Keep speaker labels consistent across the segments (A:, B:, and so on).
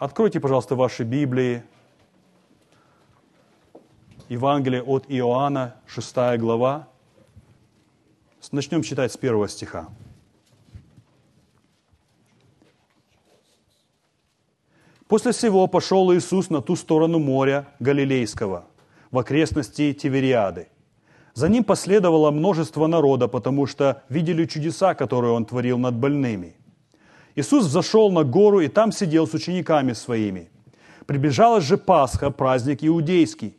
A: Откройте, пожалуйста, ваши Библии. Евангелие от Иоанна, 6 глава. Начнем читать с первого стиха. После всего пошел Иисус на ту сторону моря Галилейского, в окрестности Тивериады. За ним последовало множество народа, потому что видели чудеса, которые он творил над больными. Иисус взошел на гору и там сидел с учениками своими. Приближалась же Пасха, праздник иудейский.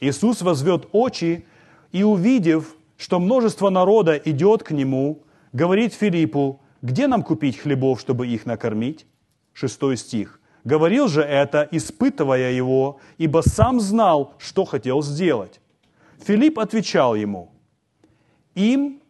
A: Иисус возвет очи и, увидев, что множество народа идет к Нему, говорит Филиппу, где нам купить хлебов, чтобы их накормить? Шестой стих. Говорил же это, испытывая его, ибо сам знал, что хотел сделать. Филипп отвечал ему, им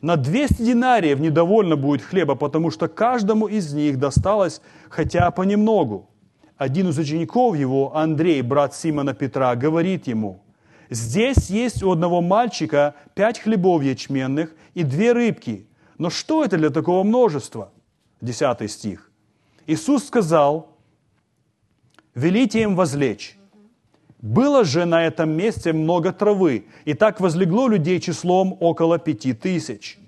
A: на 200 динариев недовольно будет хлеба, потому что каждому из них досталось хотя понемногу. Один из учеников его, Андрей, брат Симона Петра, говорит ему, «Здесь есть у одного мальчика пять хлебов ячменных и две рыбки. Но что это для такого множества?» Десятый стих. Иисус сказал, велите им возлечь. Было же на этом месте много травы, и так возлегло людей числом около пяти тысяч.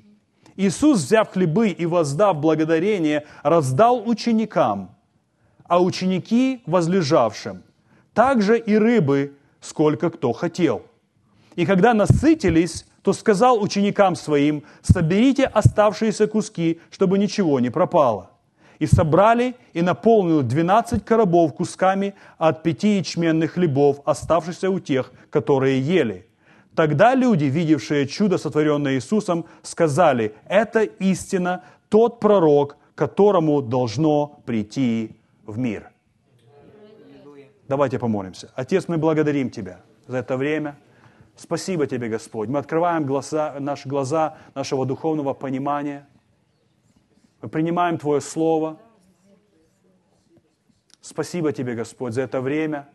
A: Иисус, взяв хлебы и воздав благодарение, раздал ученикам, а ученики возлежавшим. Также и рыбы, сколько кто хотел. И когда насытились, то сказал ученикам своим, соберите оставшиеся куски, чтобы ничего не пропало и собрали и наполнили 12 коробов кусками от пяти ячменных хлебов, оставшихся у тех, которые ели. Тогда люди, видевшие чудо, сотворенное Иисусом, сказали, это истина, тот пророк, которому должно прийти в мир. Давайте помолимся. Отец, мы благодарим Тебя за это время. Спасибо Тебе, Господь. Мы открываем глаза, наши глаза нашего духовного понимания – мы принимаем Твое Слово. Спасибо Тебе, Господь, за это время.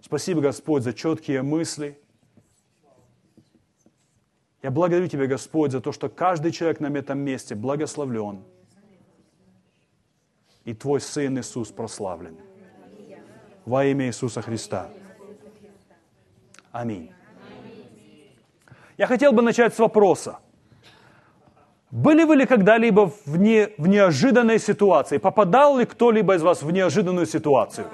A: Спасибо, Господь, за четкие мысли. Я благодарю Тебя, Господь, за то, что каждый человек на этом месте благословлен. И Твой Сын Иисус прославлен. Во имя Иисуса Христа. Аминь. Я хотел бы начать с вопроса. Были вы ли когда-либо в, не, в неожиданной ситуации? Попадал ли кто-либо из вас в неожиданную ситуацию?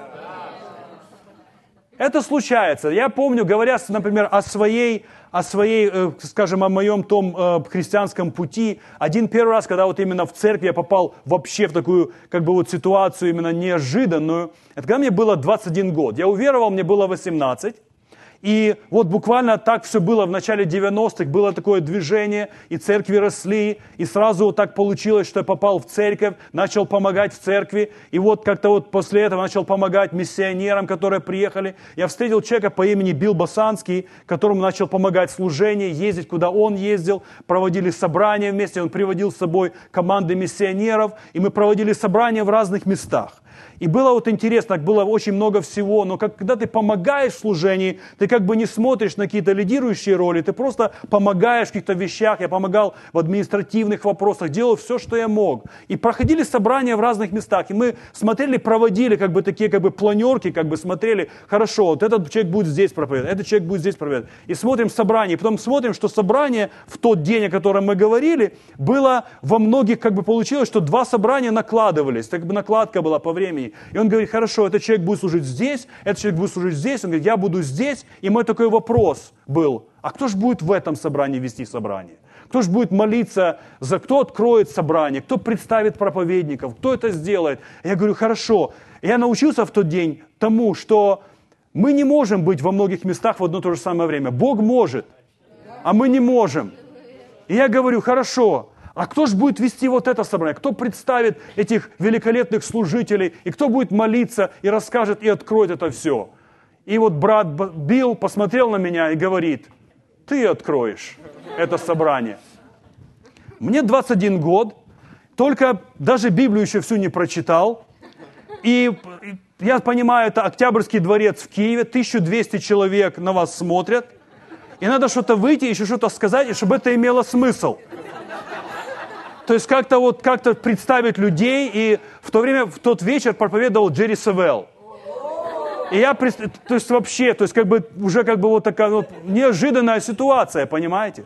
A: Это случается. Я помню, говоря, например, о своей, о своей, э, скажем, о моем том э, христианском пути, один первый раз, когда вот именно в церкви я попал вообще в такую, как бы вот ситуацию именно неожиданную, это когда мне было 21 год. Я уверовал, мне было 18. И вот буквально так все было в начале 90-х, было такое движение, и церкви росли, и сразу вот так получилось, что я попал в церковь, начал помогать в церкви, и вот как-то вот после этого начал помогать миссионерам, которые приехали. Я встретил человека по имени Билл Басанский, которому начал помогать в служении, ездить, куда он ездил, проводили собрания вместе, он приводил с собой команды миссионеров, и мы проводили собрания в разных местах. И было вот интересно, было очень много всего, но когда ты помогаешь в служении, ты как бы не смотришь на какие-то лидирующие роли, ты просто помогаешь в каких-то вещах. Я помогал в административных вопросах, делал все, что я мог. И проходили собрания в разных местах, и мы смотрели, проводили как бы такие как бы планерки, как бы смотрели, хорошо, вот этот человек будет здесь проповедовать, этот человек будет здесь проповедовать. И смотрим собрание, и потом смотрим, что собрание в тот день, о котором мы говорили, было во многих как бы получилось, что два собрания накладывались, так бы накладка была по времени времени. И он говорит, хорошо, этот человек будет служить здесь, этот человек будет служить здесь. Он говорит, я буду здесь. И мой такой вопрос был, а кто же будет в этом собрании вести собрание? Кто же будет молиться за, кто откроет собрание, кто представит проповедников, кто это сделает? Я говорю, хорошо. Я научился в тот день тому, что мы не можем быть во многих местах в одно и то же самое время. Бог может, а мы не можем. И я говорю, хорошо, а кто же будет вести вот это собрание? Кто представит этих великолепных служителей? И кто будет молиться и расскажет и откроет это все? И вот брат Билл посмотрел на меня и говорит, ты откроешь это собрание. Мне 21 год, только даже Библию еще всю не прочитал. И я понимаю, это Октябрьский дворец в Киеве, 1200 человек на вас смотрят. И надо что-то выйти, еще что-то сказать, и чтобы это имело смысл. То есть как-то вот как-то представить людей, и в то время, в тот вечер проповедовал Джерри Севелл. И я, то есть вообще, то есть как бы уже как бы вот такая вот неожиданная ситуация, понимаете?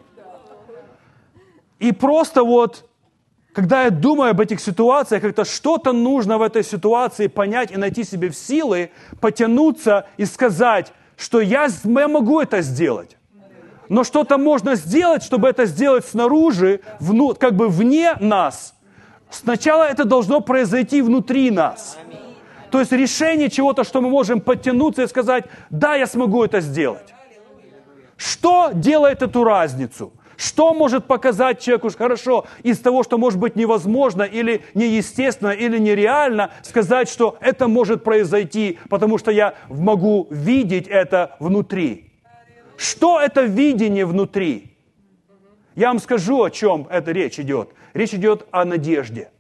A: И просто вот, когда я думаю об этих ситуациях, как-то что-то нужно в этой ситуации понять и найти себе в силы, потянуться и сказать, что я, я могу это сделать. Но что-то можно сделать, чтобы это сделать снаружи, вну, как бы вне нас. Сначала это должно произойти внутри нас. То есть решение чего-то, что мы можем подтянуться и сказать, да, я смогу это сделать. Что делает эту разницу? Что может показать человеку, хорошо, из того, что может быть невозможно или неестественно, или нереально, сказать, что это может произойти, потому что я могу видеть это внутри. Что это видение внутри? Я вам скажу, о чем эта речь идет. Речь идет о надежде.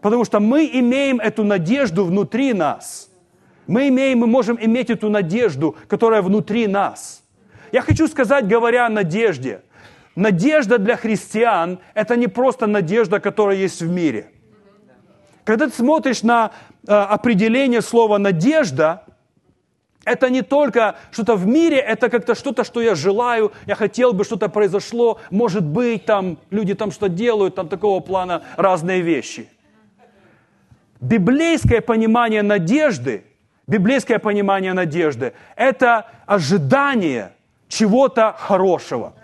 A: Потому что мы имеем эту надежду внутри нас. Мы имеем, мы можем иметь эту надежду, которая внутри нас. Я хочу сказать, говоря о надежде, надежда для христиан – это не просто надежда, которая есть в мире. Когда ты смотришь на э, определение слова «надежда», это не только что-то в мире, это как-то что-то, что я желаю, я хотел бы, что-то произошло, может быть, там люди там что делают, там такого плана разные вещи. Библейское понимание надежды, библейское понимание надежды – это ожидание чего-то хорошего.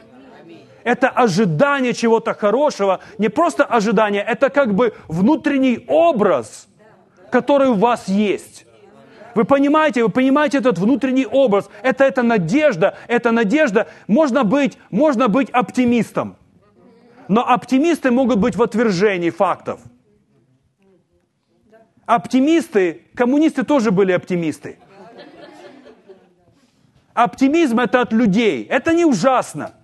A: Это ожидание чего-то хорошего, не просто ожидание, это как бы внутренний образ, который у вас есть. Вы понимаете, вы понимаете этот внутренний образ. Это, это надежда, это надежда. Можно быть, можно быть оптимистом. Но оптимисты могут быть в отвержении фактов. Оптимисты, коммунисты тоже были оптимисты. Оптимизм это от людей. Это не ужасно.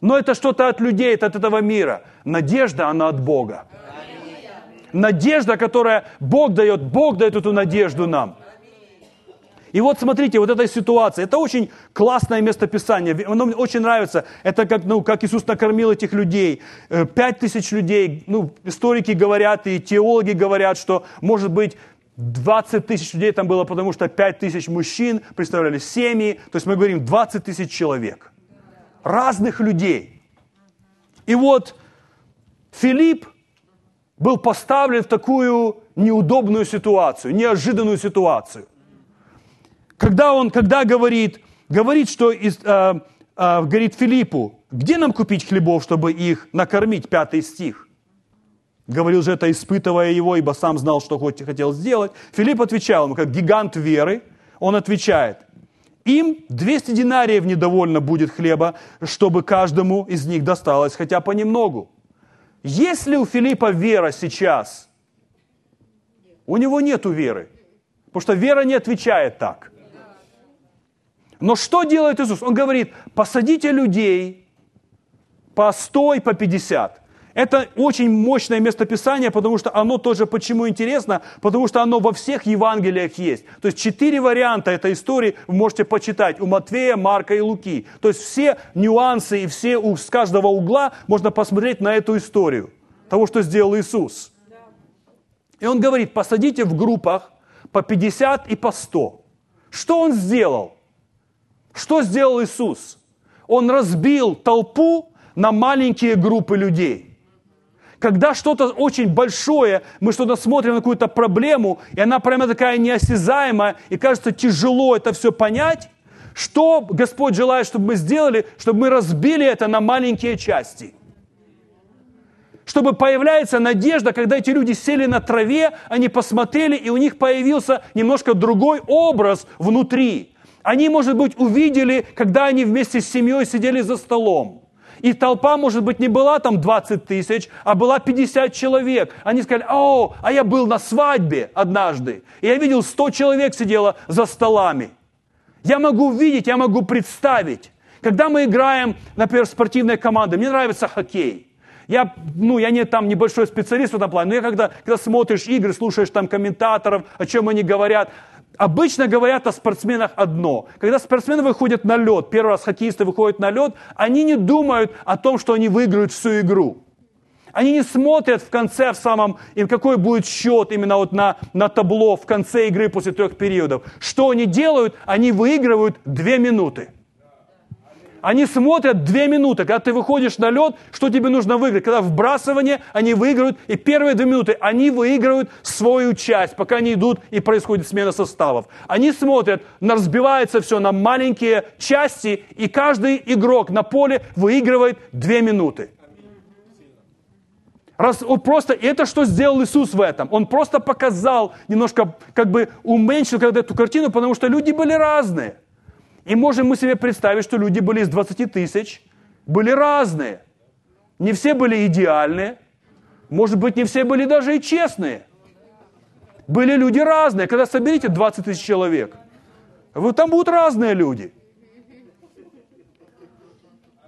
A: Но это что-то от людей, это от этого мира. Надежда, она от Бога. Надежда, которая Бог дает, Бог дает эту надежду нам. И вот смотрите, вот эта ситуация, это очень классное местописание, оно мне очень нравится. Это как, ну, как Иисус накормил этих людей. Э, пять тысяч людей, ну, историки говорят и теологи говорят, что, может быть, 20 тысяч людей там было, потому что 5 тысяч мужчин представляли семьи. То есть мы говорим 20 тысяч человек. Разных людей. И вот Филипп был поставлен в такую неудобную ситуацию, неожиданную ситуацию когда он, когда говорит, говорит, что из, э, э, говорит Филиппу, где нам купить хлебов, чтобы их накормить, пятый стих. Говорил же это, испытывая его, ибо сам знал, что хотел сделать. Филипп отвечал ему, как гигант веры, он отвечает, им 200 динариев недовольно будет хлеба, чтобы каждому из них досталось хотя понемногу. Есть ли у Филиппа вера сейчас? У него нет веры, потому что вера не отвечает так – но что делает Иисус? Он говорит, посадите людей по 100 и по 50. Это очень мощное местописание, потому что оно тоже почему интересно, потому что оно во всех Евангелиях есть. То есть четыре варианта этой истории вы можете почитать у Матвея, Марка и Луки. То есть все нюансы и все с каждого угла можно посмотреть на эту историю того, что сделал Иисус. И он говорит, посадите в группах по 50 и по 100. Что он сделал? Что сделал Иисус? Он разбил толпу на маленькие группы людей. Когда что-то очень большое, мы что-то смотрим на какую-то проблему, и она прямо такая неосязаемая, и кажется тяжело это все понять, что Господь желает, чтобы мы сделали, чтобы мы разбили это на маленькие части. Чтобы появляется надежда, когда эти люди сели на траве, они посмотрели, и у них появился немножко другой образ внутри. Они, может быть, увидели, когда они вместе с семьей сидели за столом. И толпа, может быть, не была там 20 тысяч, а была 50 человек. Они сказали, о, а я был на свадьбе однажды. И я видел 100 человек сидело за столами. Я могу видеть, я могу представить. Когда мы играем, например, спортивной команды, мне нравится хоккей. Я, ну, я не там небольшой специалист в этом плане, но я когда, когда смотришь игры, слушаешь там комментаторов, о чем они говорят, Обычно говорят о спортсменах одно. Когда спортсмены выходят на лед, первый раз хоккеисты выходят на лед, они не думают о том, что они выиграют всю игру. Они не смотрят в конце, в самом, и какой будет счет именно вот на, на табло в конце игры после трех периодов. Что они делают? Они выигрывают две минуты. Они смотрят две минуты. Когда ты выходишь на лед, что тебе нужно выиграть? Когда вбрасывание, они выигрывают. И первые две минуты они выигрывают свою часть, пока они идут и происходит смена составов. Они смотрят, разбивается все на маленькие части, и каждый игрок на поле выигрывает две минуты. Раз, он просто, это что сделал Иисус в этом? Он просто показал, немножко как бы уменьшил когда эту картину, потому что люди были разные. И можем мы себе представить, что люди были из 20 тысяч, были разные. Не все были идеальные, может быть, не все были даже и честные. Были люди разные. Когда соберите 20 тысяч человек, вы, там будут разные люди.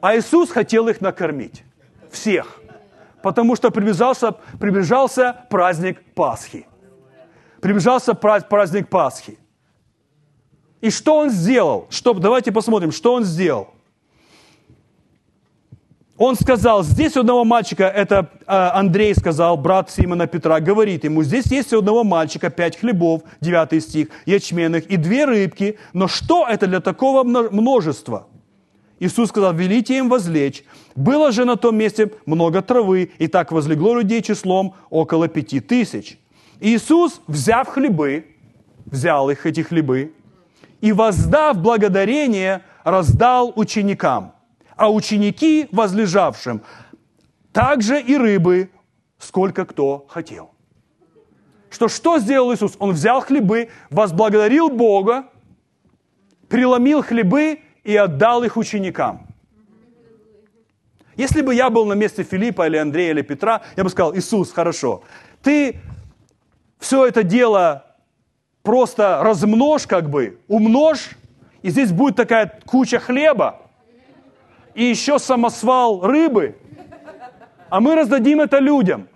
A: А Иисус хотел их накормить. Всех. Потому что приближался, приближался праздник Пасхи. Приближался праздник Пасхи. И что он сделал? Что, давайте посмотрим, что он сделал. Он сказал, здесь у одного мальчика, это э, Андрей сказал, брат Симона Петра, говорит ему, здесь есть у одного мальчика пять хлебов, 9 стих, ячменных, и две рыбки, но что это для такого множества? Иисус сказал, велите им возлечь. Было же на том месте много травы, и так возлегло людей числом около пяти тысяч. Иисус, взяв хлебы, взял их, эти хлебы, и, воздав благодарение, раздал ученикам, а ученики возлежавшим, также и рыбы, сколько кто хотел. Что что сделал Иисус? Он взял хлебы, возблагодарил Бога, преломил хлебы и отдал их ученикам. Если бы я был на месте Филиппа или Андрея или Петра, я бы сказал, Иисус, хорошо, ты все это дело просто размножь как бы, умножь, и здесь будет такая куча хлеба, и еще самосвал рыбы, а мы раздадим это людям.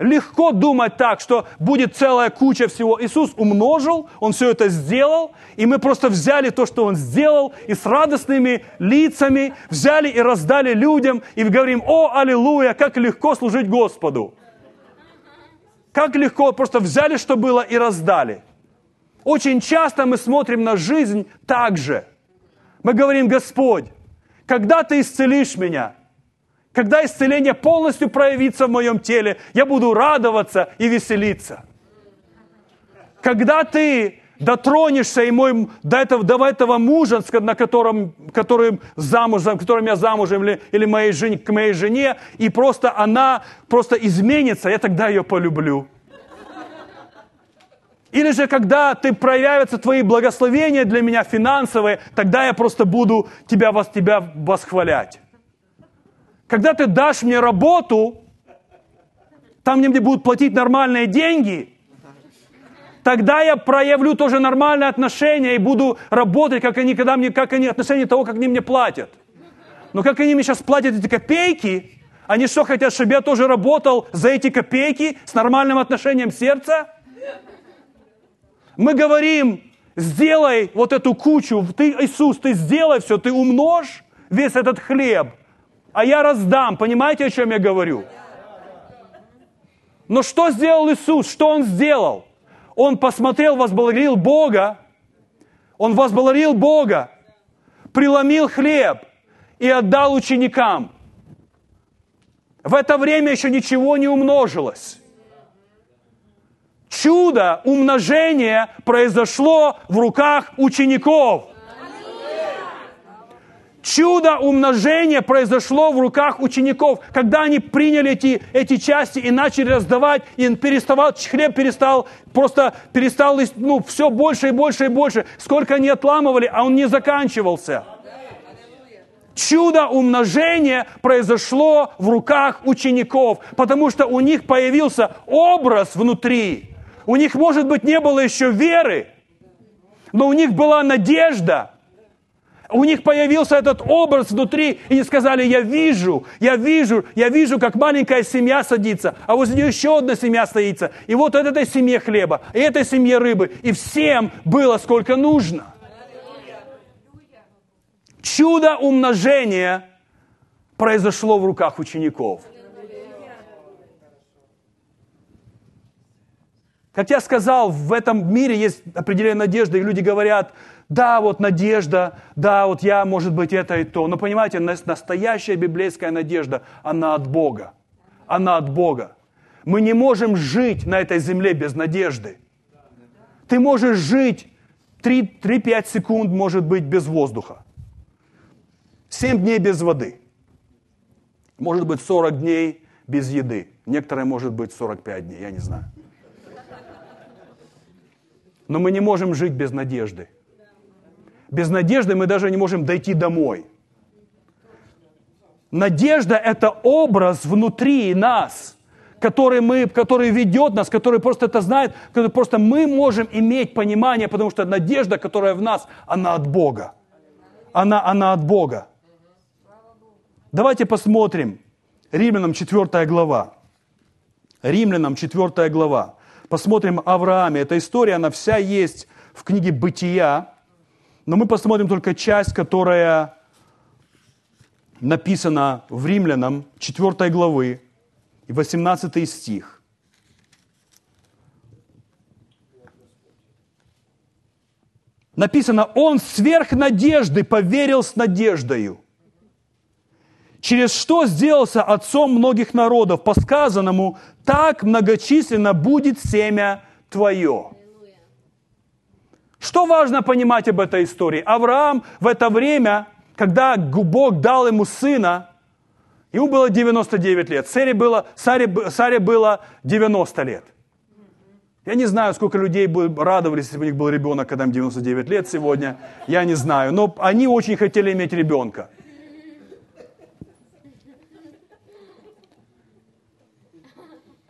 A: Легко думать так, что будет целая куча всего. Иисус умножил, Он все это сделал, и мы просто взяли то, что Он сделал, и с радостными лицами взяли и раздали людям, и говорим, о, аллилуйя, как легко служить Господу. Как легко просто взяли, что было, и раздали. Очень часто мы смотрим на жизнь так же. Мы говорим, Господь, когда Ты исцелишь меня, когда исцеление полностью проявится в моем теле, я буду радоваться и веселиться. Когда Ты дотронешься и мой, до, этого, до этого мужа, на котором, которым, замужем, которым я замужем, или, или моей жене, к моей жене, и просто она просто изменится, я тогда ее полюблю. Или же, когда ты проявятся твои благословения для меня финансовые, тогда я просто буду тебя, вас, тебя восхвалять. Когда ты дашь мне работу, там, мне будут платить нормальные деньги, тогда я проявлю тоже нормальное отношение и буду работать, как они, когда мне, как они, отношение того, как они мне платят. Но как они мне сейчас платят эти копейки, они что, хотят, чтобы я тоже работал за эти копейки с нормальным отношением сердца? Мы говорим, сделай вот эту кучу, ты, Иисус, ты сделай все, ты умножь весь этот хлеб, а я раздам. Понимаете, о чем я говорю? Но что сделал Иисус? Что Он сделал? Он посмотрел, возблагодарил Бога, Он возблагодарил Бога, преломил хлеб и отдал ученикам. В это время еще ничего не умножилось. Чудо умножения произошло в руках учеников. Чудо умножения произошло в руках учеников, когда они приняли эти, эти части и начали раздавать, и переставал, хлеб перестал, просто перестал, ну, все больше и больше и больше. Сколько они отламывали, а он не заканчивался. Чудо умножения произошло в руках учеников, потому что у них появился образ внутри. У них, может быть, не было еще веры, но у них была надежда – у них появился этот образ внутри, и они сказали, я вижу, я вижу, я вижу, как маленькая семья садится, а возле нее еще одна семья стоится. И вот от этой семье хлеба, и этой семье рыбы, и всем было сколько нужно. Чудо умножения произошло в руках учеников. Как я сказал, в этом мире есть определенная надежда, и люди говорят, да, вот надежда, да, вот я, может быть, это и то. Но понимаете, настоящая библейская надежда, она от Бога. Она от Бога. Мы не можем жить на этой земле без надежды. Ты можешь жить 3-5 секунд, может быть, без воздуха. 7 дней без воды. Может быть, 40 дней без еды. Некоторые, может быть, 45 дней, я не знаю. Но мы не можем жить без надежды. Без надежды мы даже не можем дойти домой. Надежда – это образ внутри нас, который, мы, который ведет нас, который просто это знает, который просто мы можем иметь понимание, потому что надежда, которая в нас, она от Бога. Она, она от Бога. Давайте посмотрим. Римлянам 4 глава. Римлянам 4 глава. Посмотрим Аврааме. Эта история, она вся есть в книге «Бытия», но мы посмотрим только часть, которая написана в Римлянам 4 главы, 18 стих. Написано, он сверх надежды поверил с надеждою, через что сделался отцом многих народов, по сказанному, так многочисленно будет семя твое. Что важно понимать об этой истории? Авраам в это время, когда Бог дал ему сына, ему было 99 лет, Саре было, Саре, Саре было 90 лет. Я не знаю, сколько людей бы радовались, если бы у них был ребенок, когда им 99 лет сегодня. Я не знаю. Но они очень хотели иметь ребенка.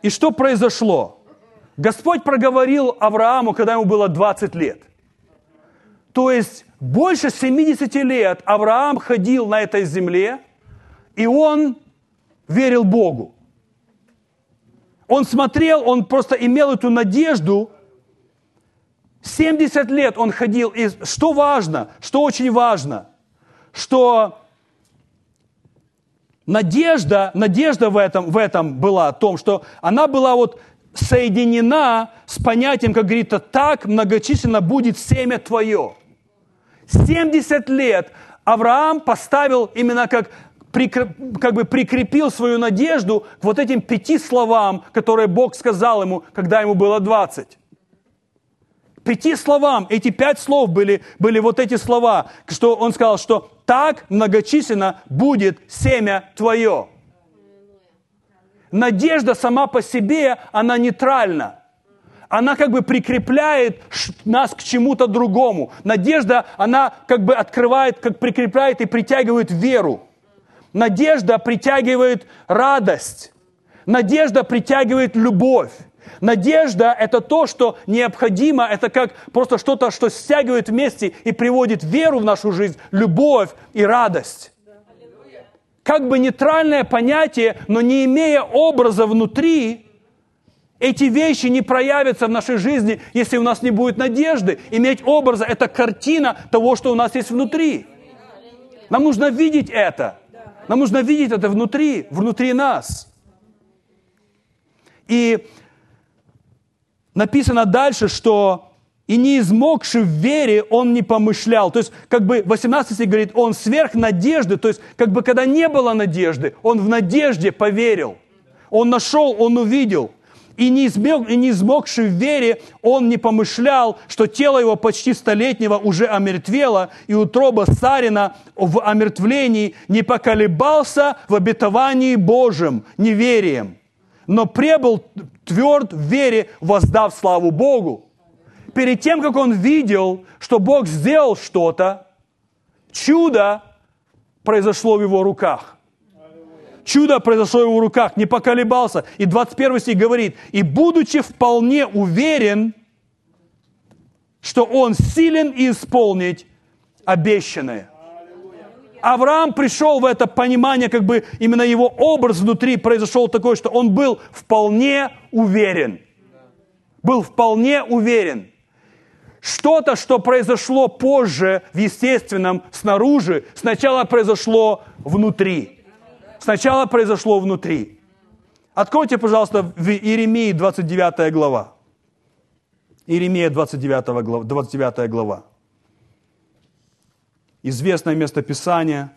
A: И что произошло? Господь проговорил Аврааму, когда ему было 20 лет. То есть больше 70 лет Авраам ходил на этой земле, и он верил Богу. Он смотрел, он просто имел эту надежду. 70 лет он ходил. И что важно, что очень важно, что надежда, надежда в этом, в этом была, в том, что она была вот соединена с понятием, как говорится, так многочисленно будет семя твое. 70 лет Авраам поставил именно как как бы прикрепил свою надежду к вот этим пяти словам, которые Бог сказал ему, когда ему было 20. Пяти словам, эти пять слов были, были вот эти слова, что он сказал, что так многочисленно будет семя твое. Надежда сама по себе, она нейтральна она как бы прикрепляет нас к чему-то другому. Надежда, она как бы открывает, как прикрепляет и притягивает веру. Надежда притягивает радость. Надежда притягивает любовь. Надежда – это то, что необходимо, это как просто что-то, что стягивает вместе и приводит веру в нашу жизнь, любовь и радость. Как бы нейтральное понятие, но не имея образа внутри, эти вещи не проявятся в нашей жизни, если у нас не будет надежды. Иметь образа – это картина того, что у нас есть внутри. Нам нужно видеть это. Нам нужно видеть это внутри, внутри нас. И написано дальше, что и не измогший в вере он не помышлял. То есть, как бы 18 стих говорит, он сверх надежды, то есть, как бы когда не было надежды, он в надежде поверил. Он нашел, он увидел и не, измог, и не измогший в вере, он не помышлял, что тело его почти столетнего уже омертвело, и утроба Сарина в омертвлении не поколебался в обетовании Божьем неверием, но пребыл тверд в вере, воздав славу Богу. Перед тем, как он видел, что Бог сделал что-то, чудо произошло в его руках. Чудо произошло в его руках, не поколебался. И 21 стих говорит, и будучи вполне уверен, что он силен исполнить обещанное. Авраам пришел в это понимание, как бы именно его образ внутри произошел такой, что он был вполне уверен. Был вполне уверен. Что-то, что произошло позже в естественном, снаружи, сначала произошло внутри. Сначала произошло внутри. Откройте, пожалуйста, в Иеремии 29 глава. Иеремия 29 глава. 29 глава. Известное местописание,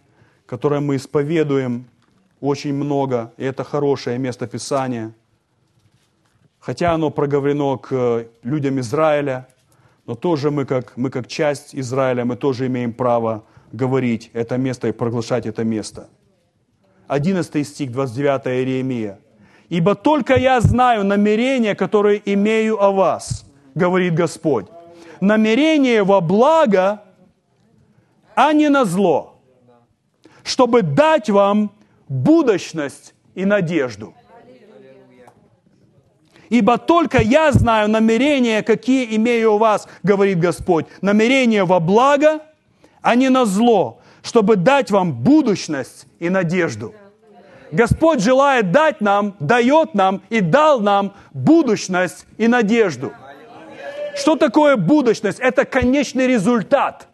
A: которое мы исповедуем очень много, и это хорошее местописание. Хотя оно проговорено к людям Израиля, но тоже мы как, мы как часть Израиля, мы тоже имеем право говорить это место и проглашать это место. 11 стих, 29 Иеремия. «Ибо только я знаю намерения, которые имею о вас, говорит Господь. Намерение во благо, а не на зло, чтобы дать вам будущность и надежду. Ибо только я знаю намерения, какие имею у вас, говорит Господь. Намерения во благо, а не на зло, чтобы дать вам будущность и надежду. Господь желает дать нам, дает нам и дал нам будущность и надежду. Что такое будущность? Это конечный результат.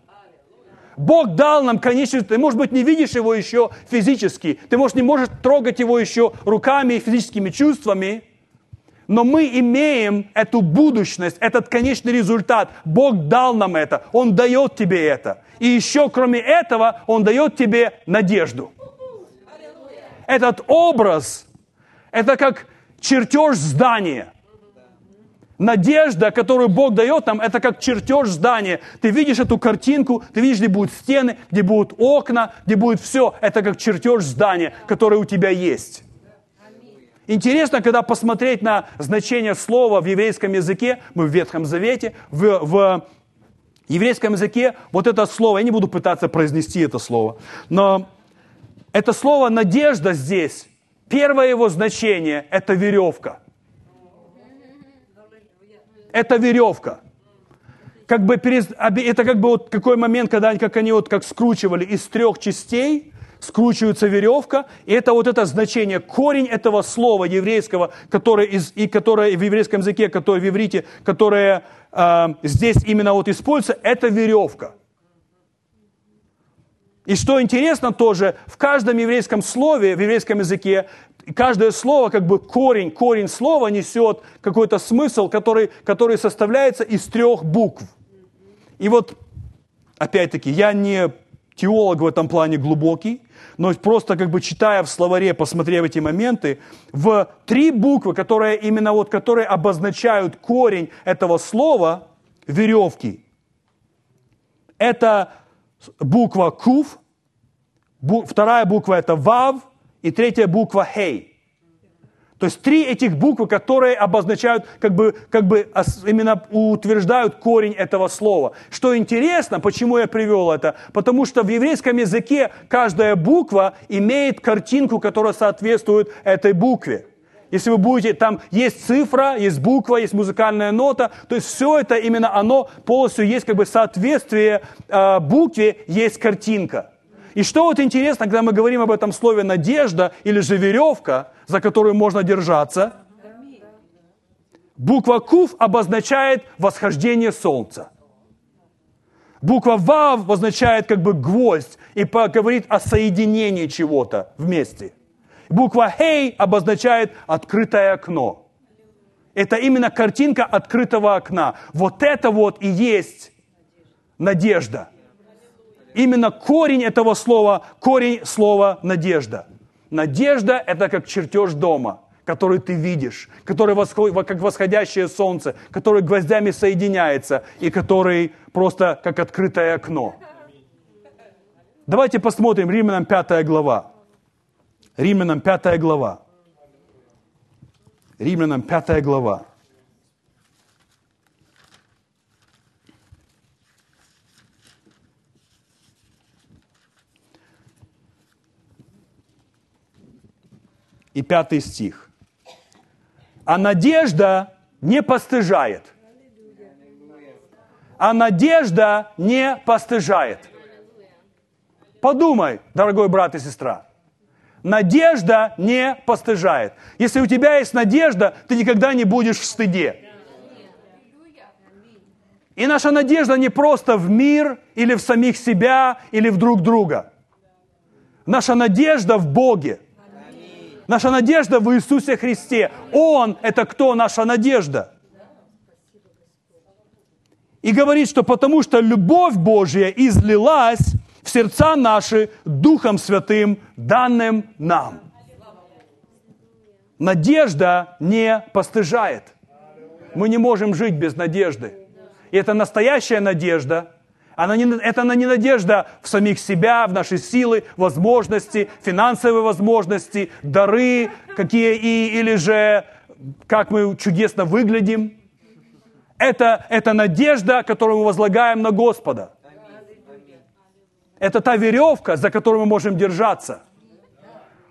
A: Бог дал нам конечный результат. Ты, может быть, не видишь его еще физически. Ты, может, не можешь трогать его еще руками и физическими чувствами. Но мы имеем эту будущность, этот конечный результат. Бог дал нам это. Он дает тебе это. И еще, кроме этого, Он дает тебе надежду. Этот образ, это как чертеж здания – Надежда, которую Бог дает нам, это как чертеж здания. Ты видишь эту картинку, ты видишь, где будут стены, где будут окна, где будет все. Это как чертеж здания, которое у тебя есть. Интересно, когда посмотреть на значение слова в еврейском языке, мы в Ветхом Завете, в, в еврейском языке вот это слово, я не буду пытаться произнести это слово, но это слово «надежда» здесь, первое его значение – это веревка – это веревка. Как бы перез... Это как бы вот какой момент, когда они, как они вот как скручивали из трех частей, скручивается веревка, и это вот это значение, корень этого слова еврейского, которое, из, и которое в еврейском языке, которое в иврите, которое э, здесь именно вот используется, это веревка. И что интересно тоже, в каждом еврейском слове, в еврейском языке каждое слово, как бы корень, корень слова несет какой-то смысл, который, который составляется из трех букв. И вот, опять-таки, я не теолог в этом плане глубокий, но просто как бы читая в словаре, посмотрев эти моменты, в три буквы, которые именно вот, которые обозначают корень этого слова, веревки, это буква кув, бу, вторая буква это вав, и третья буква «хей». То есть три этих буквы, которые обозначают, как бы, как бы именно утверждают корень этого слова. Что интересно, почему я привел это? Потому что в еврейском языке каждая буква имеет картинку, которая соответствует этой букве. Если вы будете, там есть цифра, есть буква, есть музыкальная нота, то есть все это именно оно полностью есть как бы соответствие э, букве, есть картинка. И что вот интересно, когда мы говорим об этом слове «надежда» или же «веревка», за которую можно держаться, буква «кув» обозначает восхождение солнца. Буква «вав» обозначает как бы гвоздь и говорит о соединении чего-то вместе. Буква «хей» обозначает открытое окно. Это именно картинка открытого окна. Вот это вот и есть надежда – именно корень этого слова, корень слова «надежда». Надежда – это как чертеж дома, который ты видишь, который как восходящее солнце, который гвоздями соединяется и который просто как открытое окно. Давайте посмотрим Римлянам 5 глава. Римлянам 5 глава. Римлянам 5 глава. И пятый стих. А надежда не постыжает. А надежда не постыжает. Подумай, дорогой брат и сестра. Надежда не постыжает. Если у тебя есть надежда, ты никогда не будешь в стыде. И наша надежда не просто в мир или в самих себя или в друг друга. Наша надежда в Боге – Наша надежда в Иисусе Христе. Он – это кто наша надежда? И говорит, что потому что любовь Божья излилась в сердца наши Духом Святым, данным нам. Надежда не постыжает. Мы не можем жить без надежды. И это настоящая надежда. Она не, это не надежда в самих себя, в наши силы, возможности, финансовые возможности, дары, какие и, или же как мы чудесно выглядим. Это, это надежда, которую мы возлагаем на Господа. Это та веревка, за которую мы можем держаться.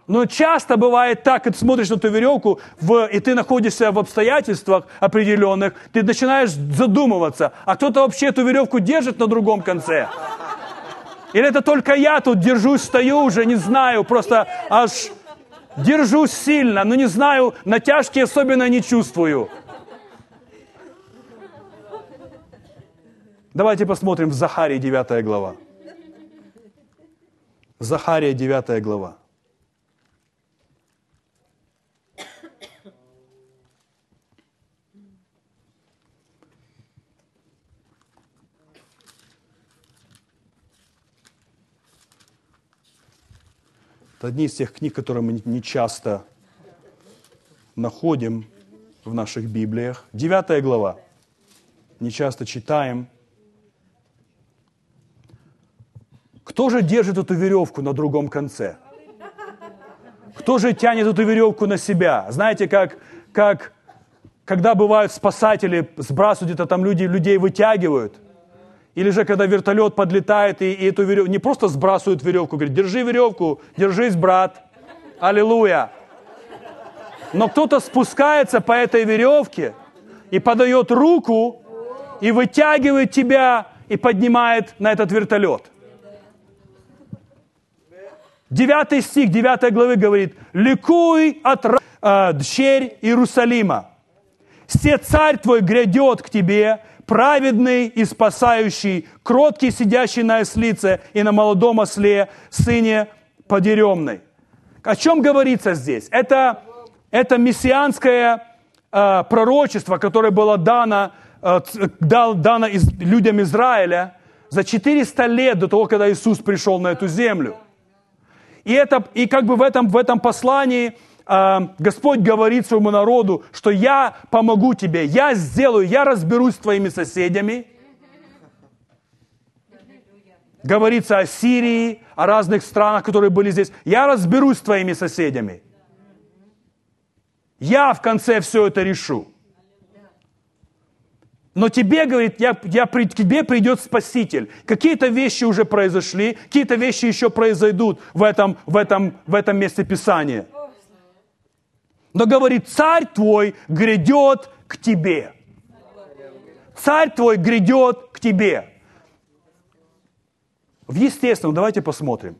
A: Но часто бывает так, когда ты смотришь на эту веревку, в, и ты находишься в обстоятельствах определенных, ты начинаешь задумываться, а кто-то вообще эту веревку держит на другом конце? Или это только я тут держусь, стою уже, не знаю, просто аж держусь сильно, но не знаю, натяжки особенно не чувствую. Давайте посмотрим в Захарии 9 глава. Захария 9 глава. Это одни из тех книг, которые мы не часто находим в наших Библиях. Девятая глава. Не часто читаем. Кто же держит эту веревку на другом конце? Кто же тянет эту веревку на себя? Знаете, как, как когда бывают спасатели, сбрасывают где-то там люди, людей вытягивают – или же, когда вертолет подлетает и, и эту веревку, не просто сбрасывают веревку, говорит, держи веревку, держись, брат, аллилуйя. Но кто-то спускается по этой веревке и подает руку, и вытягивает тебя, и поднимает на этот вертолет. Девятый стих девятой главы говорит, «Ликуй от э, дщерь Иерусалима, все царь твой грядет к тебе, праведный и спасающий, кроткий, сидящий на ослице и на молодом осле, сыне подеремной. О чем говорится здесь? Это, это мессианское э, пророчество, которое было дано, э, дал, дано из, людям Израиля за 400 лет до того, когда Иисус пришел на эту землю. И, это, и как бы в этом, в этом послании Господь говорит своему народу, что я помогу тебе, я сделаю, я разберусь с твоими соседями. Говорится о Сирии, о разных странах, которые были здесь. Я разберусь с твоими соседями. Я в конце все это решу. Но тебе, говорит, я, я, к тебе придет Спаситель. Какие-то вещи уже произошли, какие-то вещи еще произойдут в этом, в этом, в этом месте Писания но говорит, царь твой грядет к тебе. Царь твой грядет к тебе. В естественном, давайте посмотрим.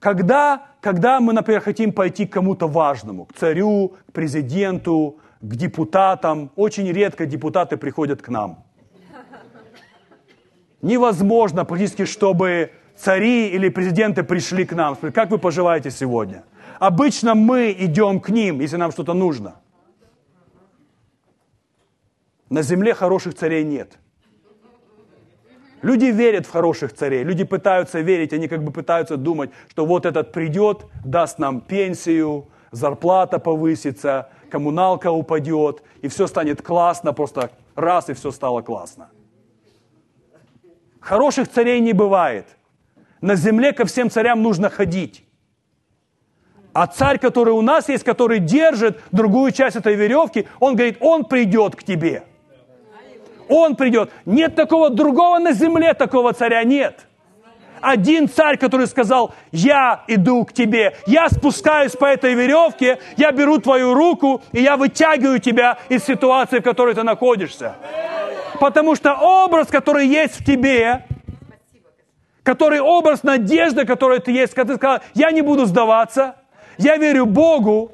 A: Когда, когда мы, например, хотим пойти к кому-то важному, к царю, к президенту, к депутатам, очень редко депутаты приходят к нам. Невозможно практически, чтобы цари или президенты пришли к нам. Как вы поживаете сегодня? Обычно мы идем к ним, если нам что-то нужно. На земле хороших царей нет. Люди верят в хороших царей, люди пытаются верить, они как бы пытаются думать, что вот этот придет, даст нам пенсию, зарплата повысится, коммуналка упадет, и все станет классно, просто раз, и все стало классно. Хороших царей не бывает. На земле ко всем царям нужно ходить. А царь, который у нас есть, который держит другую часть этой веревки, он говорит, он придет к тебе. Он придет. Нет такого другого на земле, такого царя нет. Один царь, который сказал, я иду к тебе, я спускаюсь по этой веревке, я беру твою руку, и я вытягиваю тебя из ситуации, в которой ты находишься. Потому что образ, который есть в тебе, который образ надежды, который ты есть, когда ты сказал, я не буду сдаваться, я верю Богу.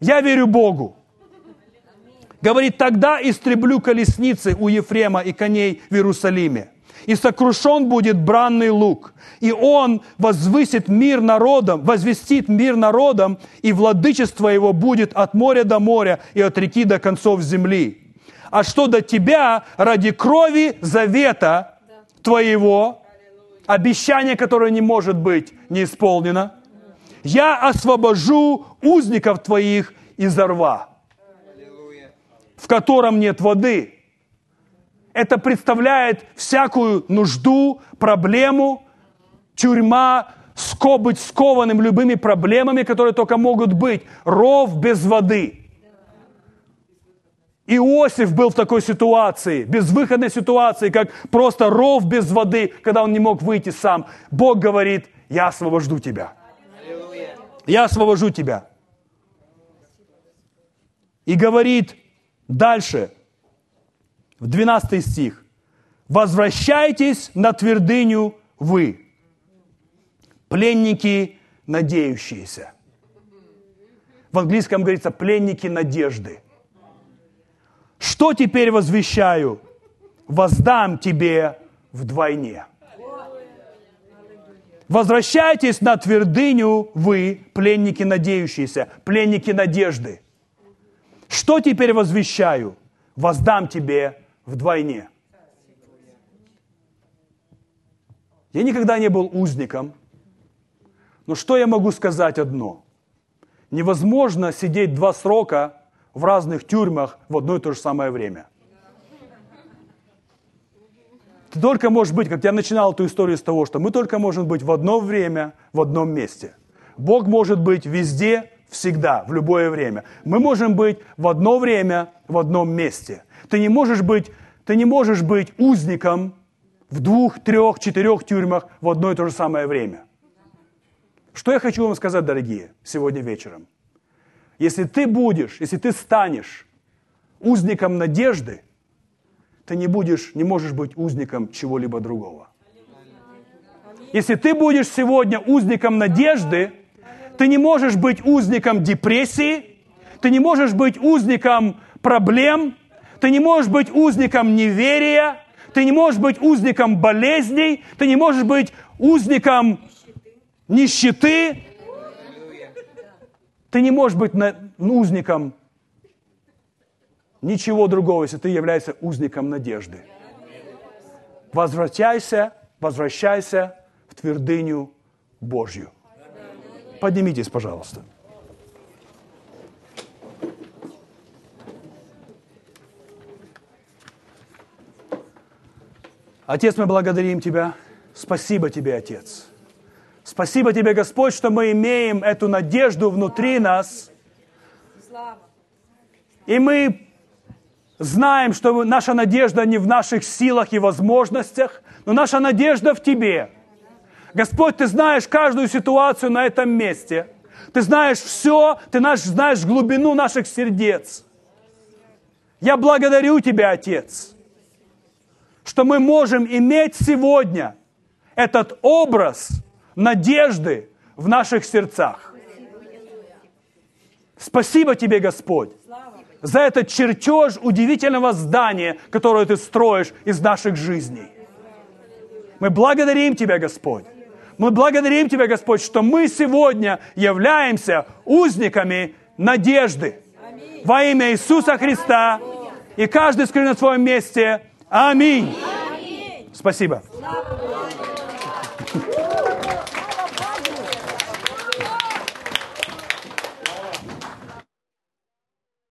A: Я верю Богу. Говорит, тогда истреблю колесницы у Ефрема и коней в Иерусалиме. и сокрушен будет бранный лук. И он возвысит мир народом, возвестит мир народом, и владычество его будет от моря до моря и от реки до концов земли. А что до тебя ради крови завета твоего, обещание, которое не может быть не исполнено, я освобожу узников твоих из рва, в котором нет воды, это представляет всякую нужду, проблему, тюрьма, ско, быть скованным любыми проблемами, которые только могут быть. Ров без воды. Иосиф был в такой ситуации, безвыходной ситуации, как просто ров без воды, когда он не мог выйти сам. Бог говорит, я освобожу тебя. Я освобожу тебя. И говорит дальше – в 12 стих. «Возвращайтесь на твердыню вы, пленники надеющиеся». В английском говорится «пленники надежды». Что теперь возвещаю? Воздам тебе вдвойне. Возвращайтесь на твердыню вы, пленники надеющиеся, пленники надежды. Что теперь возвещаю? Воздам тебе вдвойне. Я никогда не был узником, но что я могу сказать одно? Невозможно сидеть два срока в разных тюрьмах в одно и то же самое время. Ты только можешь быть, как я начинал эту историю с того, что мы только можем быть в одно время, в одном месте. Бог может быть везде, всегда, в любое время. Мы можем быть в одно время, в одном месте. Ты не можешь быть, ты не можешь быть узником в двух, трех, четырех тюрьмах в одно и то же самое время. Что я хочу вам сказать, дорогие, сегодня вечером? Если ты будешь, если ты станешь узником надежды, ты не будешь, не можешь быть узником чего-либо другого. Если ты будешь сегодня узником надежды, ты не можешь быть узником депрессии, ты не можешь быть узником проблем, ты не можешь быть узником неверия, ты не можешь быть узником болезней, ты не можешь быть узником нищеты, ты не можешь быть узником ничего другого, если ты являешься узником надежды. Возвращайся, возвращайся в твердыню Божью. Поднимитесь, пожалуйста. Отец, мы благодарим Тебя. Спасибо Тебе, Отец. Спасибо Тебе, Господь, что мы имеем эту надежду внутри нас. И мы знаем, что наша надежда не в наших силах и возможностях, но наша надежда в Тебе. Господь, Ты знаешь каждую ситуацию на этом месте. Ты знаешь все, Ты знаешь глубину наших сердец. Я благодарю Тебя, Отец что мы можем иметь сегодня этот образ надежды в наших сердцах. Спасибо тебе, Господь, за этот чертеж удивительного здания, которое ты строишь из наших жизней. Мы благодарим Тебя, Господь. Мы благодарим Тебя, Господь, что мы сегодня являемся узниками надежды. Во имя Иисуса Христа. И каждый скрыт на своем месте – Аминь. Спасибо.